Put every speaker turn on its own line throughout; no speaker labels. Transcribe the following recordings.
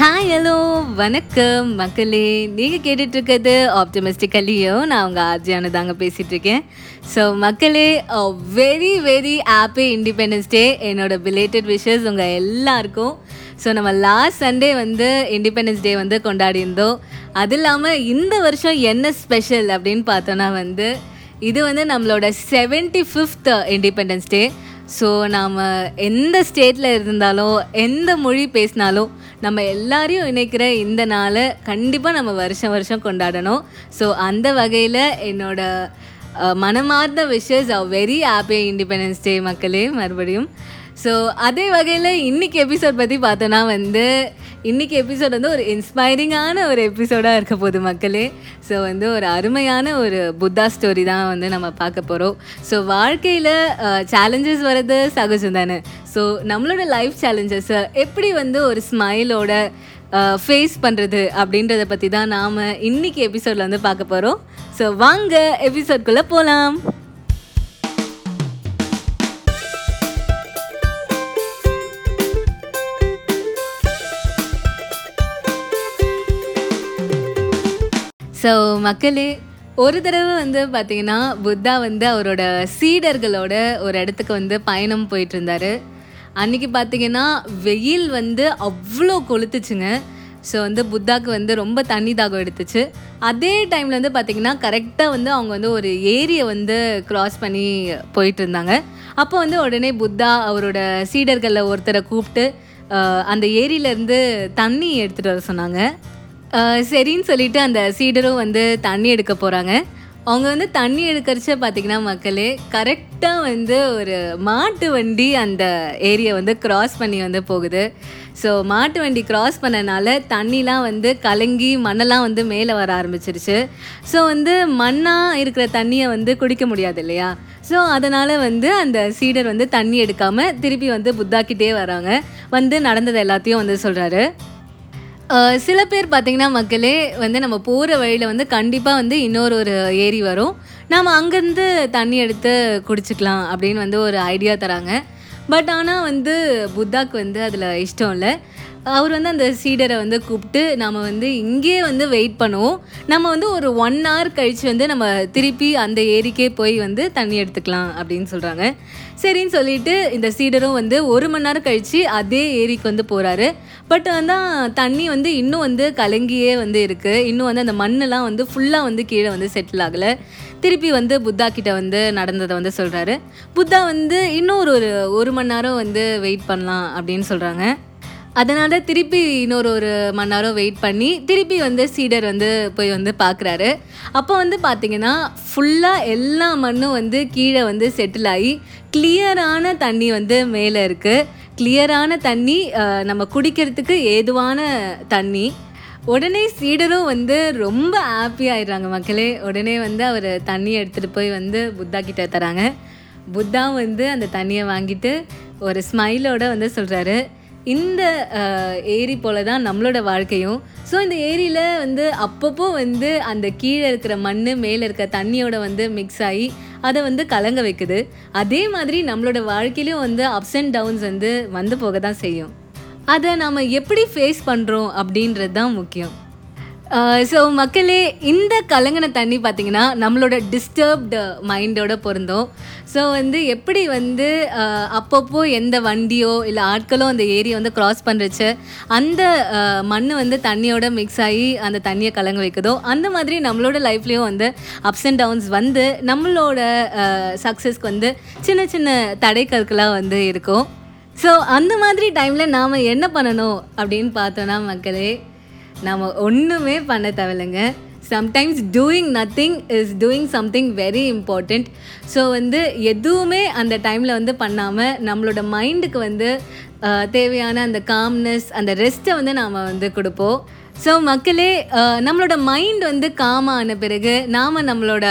Hi hello வணக்கம். மக்களே நீங்கள் கேட்டுட்ருக்கிறது இருக்கிறது ஆப்டமிஸ்டிக்கலியோ நான் உங்கள் ஆர்ஜியானு தாங்க பேசிகிட்ருக்கேன் ஸோ மக்களே very very happy independence day என்னோட பிலேட்டட் விஷஸ் உங்கள் எல்லாருக்கும். ஸோ நம்ம லாஸ்ட் சண்டே வந்து இண்டிபெண்டன்ஸ் டே வந்து கொண்டாடியிருந்தோம். அது இல்லாமல் இந்த வருஷம் என்ன ஸ்பெஷல் அப்படின்னு பார்த்தோன்னா வந்து இது வந்து நம்மளோட seventy fifth independence day so நாம் எந்த ஸ்டேட்டில் இருந்தாலும் எந்த மொழி பேசினாலும் நம்ம எல்லாரையும் இணைக்கிற இந்த நாளை கண்டிப்பாக நம்ம வருஷம் வருஷம் கொண்டாடணும். ஸோ அந்த வகையில் என்னோட மனமார்ந்த wishes a very happy independence day மக்களே மறுபடியும். ஸோ அதே வகையில் இன்றைக்கி எபிசோட் பற்றி பார்த்தோன்னா வந்து இன்றைக்கி எபிசோட் வந்து ஒரு இன்ஸ்பைரிங்கான ஒரு எபிசோடாக இருக்க போகுது மக்களே. ஸோ வந்து ஒரு அருமையான ஒரு புத்தா ஸ்டோரி தான் வந்து நம்ம பார்க்க போகிறோம் ஸோ வாழ்க்கையில் சேலஞ்சஸ் வர்றது சகஜம் தானே? ஸோ நம்மளோட லைஃப் சேலஞ்சஸை எப்படி வந்து ஒரு ஸ்மைலோட ஃபேஸ் பண்ணுறது அப்படின்றத பற்றி தான் நாம் இன்றைக்கி எபிசோடில் வந்து பார்க்க போகிறோம் ஸோ வாங்க எபிசோட்குள்ளே போகலாம் ஸோ மக்களே ஒரு தடவை வந்து பார்த்தீங்கன்னா புத்தா வந்து அவரோட சீடர்களோட ஒரு இடத்துக்கு வந்து பயணம் போயிட்டு இருந்தாரு அன்னைக்கு பார்த்தீங்கன்னா வெயில் வந்து அவ்வளோ கொளுத்துச்சுங்க. ஸோ வந்து புத்தாக்கு வந்து ரொம்ப தண்ணி தாகம் எடுத்துச்சு. அதே டைமில் வந்து பார்த்திங்கன்னா கரெக்டாக வந்து அவங்க வந்து ஒரு ஏரியை வந்து க்ராஸ் பண்ணி போயிட்டு இருந்தாங்க அப்போ வந்து உடனே புத்தா அவரோட சீடர்களில் ஒருத்தரை கூப்பிட்டு அந்த ஏரியிலேருந்து தண்ணி எடுத்துகிட்டு வர சொன்னாங்க. சரின்னு சொல்லிட்டு அந்த சீடரும் வந்து தண்ணி எடுக்க போகிறாங்க அவங்க வந்து தண்ணி எடுக்கிறச்ச பார்த்தீங்கன்னா மக்களே கரெக்டாக வந்து ஒரு மாட்டு வண்டி அந்த ஏரியை வந்து க்ராஸ் பண்ணி வந்து போகுது. ஸோ மாட்டு வண்டி க்ராஸ் பண்ணனால தண்ணிலாம் வந்து கலங்கி மண்ணெல்லாம் வந்து மேலே வர ஆரம்பிச்சிருச்சு. ஸோ வந்து மண்ணாக இருக்கிற தண்ணியை வந்து குடிக்க முடியாது இல்லையா? ஸோ அதனால் வந்து அந்த சீடர் வந்து தண்ணி எடுக்காமல் திருப்பி வந்து புத்தாக்கிட்டே வராங்க. வந்து நடந்தது எல்லாத்தையும் வந்து சொல்கிறாரு சில பேர் பார்த்திங்கன்னா மக்களே வந்து நம்ம போகிற வழியில் வந்து கண்டிப்பாக வந்து இன்னொரு ஒரு ஏரி வரும். நாம் அங்கேருந்து தண்ணி எடுத்து குடிச்சிக்கலாம் அப்படின்னு வந்து ஒரு ஐடியா தராங்க. பட் ஆனால் வந்து புத்தாக்கு வந்து அதில் இஷ்டம் இல்லை அவர் வந்து அந்த சீடரை வந்து கூப்பிட்டு நம்ம வந்து இங்கேயே வந்து வெயிட் பண்ணுவோம். நம்ம வந்து ஒரு ஒன் ஹவர் கழித்து வந்து நம்ம திருப்பி அந்த ஏரிக்கே போய் வந்து தண்ணி எடுத்துக்கலாம் அப்படின்னு சொல்கிறாங்க சரின்னு சொல்லிட்டு இந்த சீடரும் வந்து ஒரு மணி நேரம் கழித்து அதே ஏரிக்கு வந்து போகிறாரு பட் வந்து தண்ணி வந்து இன்னும் வந்து கலங்கியே வந்து இருக்குது இன்னும் வந்து அந்த மண்ணெல்லாம் வந்து ஃபுல்லாக வந்து கீழே வந்து செட்டில் ஆகலை. திருப்பி வந்து புத்தா கிட்ட வந்து நடந்ததை வந்து சொல்கிறாரு புத்தா வந்து இன்னும் ஒரு ஒரு ஒரு மணி நேரம் வந்து வெயிட் பண்ணலாம் அப்படின்னு சொல்கிறாங்க அதனால் திருப்பி இன்னொரு ஒரு மணி நேரம் வெயிட் பண்ணி திருப்பி வந்து சீடர் வந்து போய் வந்து பார்க்குறாரு அப்போ வந்து பார்த்தீங்கன்னா ஃபுல்லாக எல்லா மண்ணும் வந்து கீழே வந்து செட்டில் ஆகி கிளியரான தண்ணி வந்து மேலே இருக்குது கிளியரான தண்ணி நம்ம குடிக்கிறதுக்கு ஏதுவான தண்ணி. உடனே சீடரும் வந்து ரொம்ப ஹாப்பி ஆயிடுறாங்க மக்களே. உடனே வந்து அவர் தண்ணி எடுத்துகிட்டு போய் வந்து புத்தா கிட்ட தராங்க. புத்தா வந்து அந்த தண்ணியை வாங்கிட்டு ஒரு ஸ்மைலோட வந்து சொல்கிறாரு இந்த ஏரி போல தான் நம்மளோட வாழ்க்கையும். ஸோ இந்த ஏரியில் வந்து அப்பப்போ வந்து அந்த கீழே இருக்கிற மண் மேலே இருக்கிற தண்ணியோட வந்து மிக்ஸ் ஆகி அதை வந்து கலங்க வைக்குது. அதே மாதிரி நம்மளோட வாழ்க்கையிலையும் வந்து அப்ஸ் அண்ட் டவுன்ஸ் வந்து வந்து போக தான் செய்யும். அதை நாம் எப்படி ஃபேஸ் பண்ணுறோம் அப்படின்றது தான் முக்கியம். ஸோ மக்களே இந்த கலங்கின தண்ணி பார்த்திங்கன்னா நம்மளோட டிஸ்டர்ப்டு மைண்டோட பொருந்தும். ஸோ வந்து எப்படி வந்து அப்பப்போ எந்த வண்டியோ இல்லை ஆட்களோ அந்த ஏரியை வந்து க்ராஸ் பண்ணுறச்சு அந்த மண் வந்து தண்ணியோட மிக்ஸ் ஆகி அந்த தண்ணியை கலங்க வைக்குதோ அந்த மாதிரி நம்மளோட லைஃப்லேயும் வந்து அப்ஸ் அண்ட் டவுன்ஸ் வந்து நம்மளோட சக்ஸஸ்க்கு வந்து சின்ன சின்ன தடைக்கற்களாக வந்து இருக்கும். ஸோ அந்த மாதிரி டைமில் நாம் என்ன பண்ணணும் அப்படின்னு பார்த்தோன்னா மக்களே நாம் ஒன்றுமே பண்ண தேவையில்லைங்க. Sometimes doing nothing is doing something very important so வந்து எதுவுமே அந்த டைமில் வந்து பண்ணாமல் நம்மளோட மைண்டுக்கு வந்து தேவையான அந்த காம்னஸ் அந்த ரெஸ்ட்டை வந்து நாம் வந்து கொடுப்போம். ஸோ மக்களே நம்மளோட மைண்ட் வந்து காமான பிறகு நாம் நம்மளோட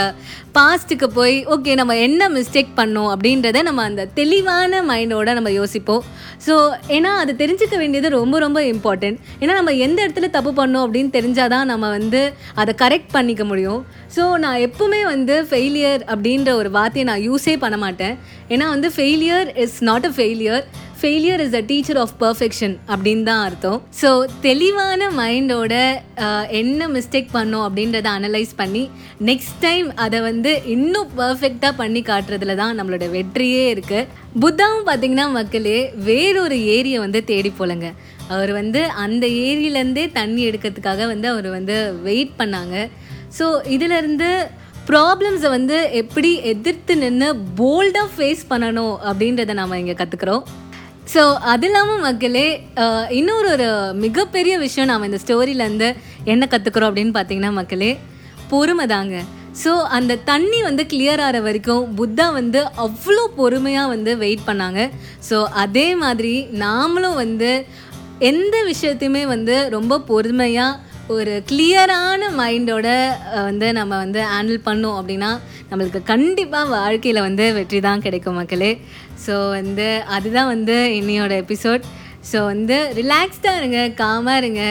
பாஸ்ட்டுக்கு போய் ஓகே நம்ம என்ன மிஸ்டேக் பண்ணோம் அப்படின்றத நம்ம அந்த தெளிவான மைண்டோட நம்ம யோசிப்போம். ஸோ ஏன்னா அது தெரிஞ்சுக்க வேண்டியது ரொம்ப ரொம்ப இம்பார்ட்டண்ட் ஏன்னா நம்ம எந்த இடத்துல தப்பு பண்ணோம் அப்படின்னு தெரிஞ்சால் தான் நம்ம வந்து அதை கரெக்ட் பண்ணிக்க முடியும். ஸோ நான் எப்பவுமே வந்து ஃபெயிலியர் அப்படின்ற ஒரு வார்த்தையை நான் யூஸே பண்ண மாட்டேன். ஏன்னா வந்து failure is not a failure failure is a teacher of perfection அப்படின்னு தான் அர்த்தம். ஸோ தெளிவான மைண்டோட என்ன மிஸ்டேக் பண்ணோம் அப்படின்றத அனலைஸ் பண்ணி நெக்ஸ்ட் டைம் அதை வந்து இன்னும் பர்ஃபெக்டாக பண்ணி காட்டுறதுல தான் நம்மளோட வெற்றியே இருக்குது புத்தாவும் பார்த்தீங்கன்னா மக்களே வேறொரு ஏரியை வந்து தேடி போலங்க. அவர் வந்து அந்த ஏரியிலேருந்தே தண்ணி எடுக்கிறதுக்காக வந்து அவர் வந்து வெயிட் பண்ணாங்க. ஸோ இதிலேருந்து ப்ராப்ளம்ஸை வந்து எப்படி எதிர்த்து நின்று போல்டாக ஃபேஸ் பண்ணணும் அப்படின்றத நாம் இங்கே கற்றுக்குறோம் ஸோ அது இல்லாமல் மக்களே இன்னொரு ஒரு மிகப்பெரிய விஷயம் நாம் இந்த ஸ்டோரியிலேருந்து என்ன கற்றுக்குறோம் அப்படின்னு பார்த்தீங்கன்னா மக்களே பொறுமை தாங்க. ஸோ அந்த தண்ணி வந்து கிளியர் ஆகிற வரைக்கும் புத்தா வந்து அவ்வளோ பொறுமையாக வந்து வெயிட் பண்ணாங்க. ஸோ அதே மாதிரி நாமளும் வந்து எந்த விஷயத்தையுமே வந்து ரொம்ப பொறுமையாக ஒரு கிளியரான மைண்டோட வந்து நம்ம வந்து ஹேண்டில் பண்ணோம் அப்படின்னா நம்மளுக்கு கண்டிப்பாக வாழ்க்கையில் வந்து வெற்றி தான் கிடைக்கும் மக்களே. ஸோ வந்து அதுதான் வந்து இன்னையோட எபிசோட் ஸோ வந்து ரிலாக்ஸ்டாக இருங்க காமாக இருங்க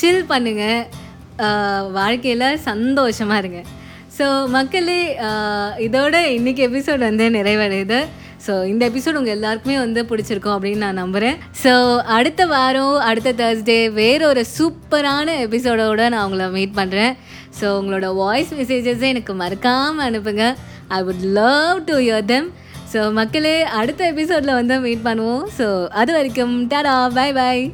சில் பண்ணுங்கள் வாழ்க்கையில் சந்தோஷமாக இருங்க. ஸோ மக்களே இதோட இன்றைக்கி எபிசோட் வந்து நிறைவடையுது. ஸோ இந்த எபிசோட் உங்கள் எல்லாருக்குமே வந்து பிடிச்சிருக்கும் அப்படின்னு நான் நம்புகிறேன் ஸோ அடுத்த வாரம் அடுத்த தேர்ஸ்டே வேற ஒரு சூப்பரான எபிசோடோடு நான் உங்களை மீட் பண்ணுறேன் ஸோ உங்களோட வாய்ஸ் மெசேஜஸை எனக்கு மறக்காமல் அனுப்புங்க. I would love to your them so மக்களே அடுத்த எபிசோடில் வந்து மீட் பண்ணுவோம். ஸோ அது வரைக்கும் டாடா பை பை